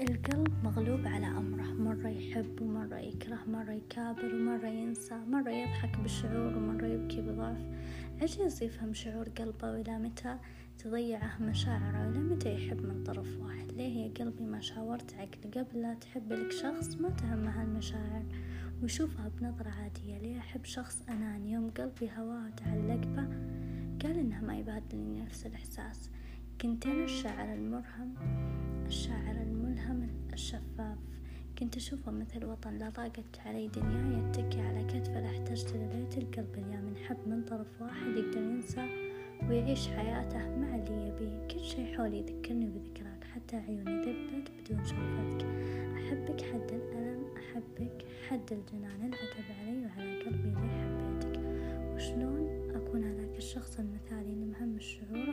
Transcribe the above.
القلب مغلوب على أمره. مرة يحب ومرة يكره مرة يكابر ومرة ينسى مرة يضحك بشعور ومرة يبكي بضعف. عجز يفهم شعور قلبه وإلى متى تضيعه مشاعره وإلى متى يحب من طرف واحد. ليه يا قلبي ما شاورت عقل قبل؟ لا تحب لك شخص ما تهمه هالمشاعر. ويشوفها بنظرة عادية. ليه أحب شخص أناني؟ يوم قلبي هواه تعلق به قال إنه ما يبادلني نفس الإحساس. كنت أنا الشاعر المرهم الشاعر الملهم الشفاف. كنت أشوفه مثل وطن لا ضاقت علي دنيا يتكي على كتفه لا احتجت لبيت القلب اليا من حب من طرف واحد يقدر ينسى ويعيش حياته مع اللي يبيه. كل شي حولي يذكرني بذكراك حتى عيوني ذبت بدون شوفتك. أحبك حد الألم أحبك حد الجنان. العتب علي وعلى قلبي لي حبيتك وشلون أكون هذاك الشخص المثالي المهم الشعور؟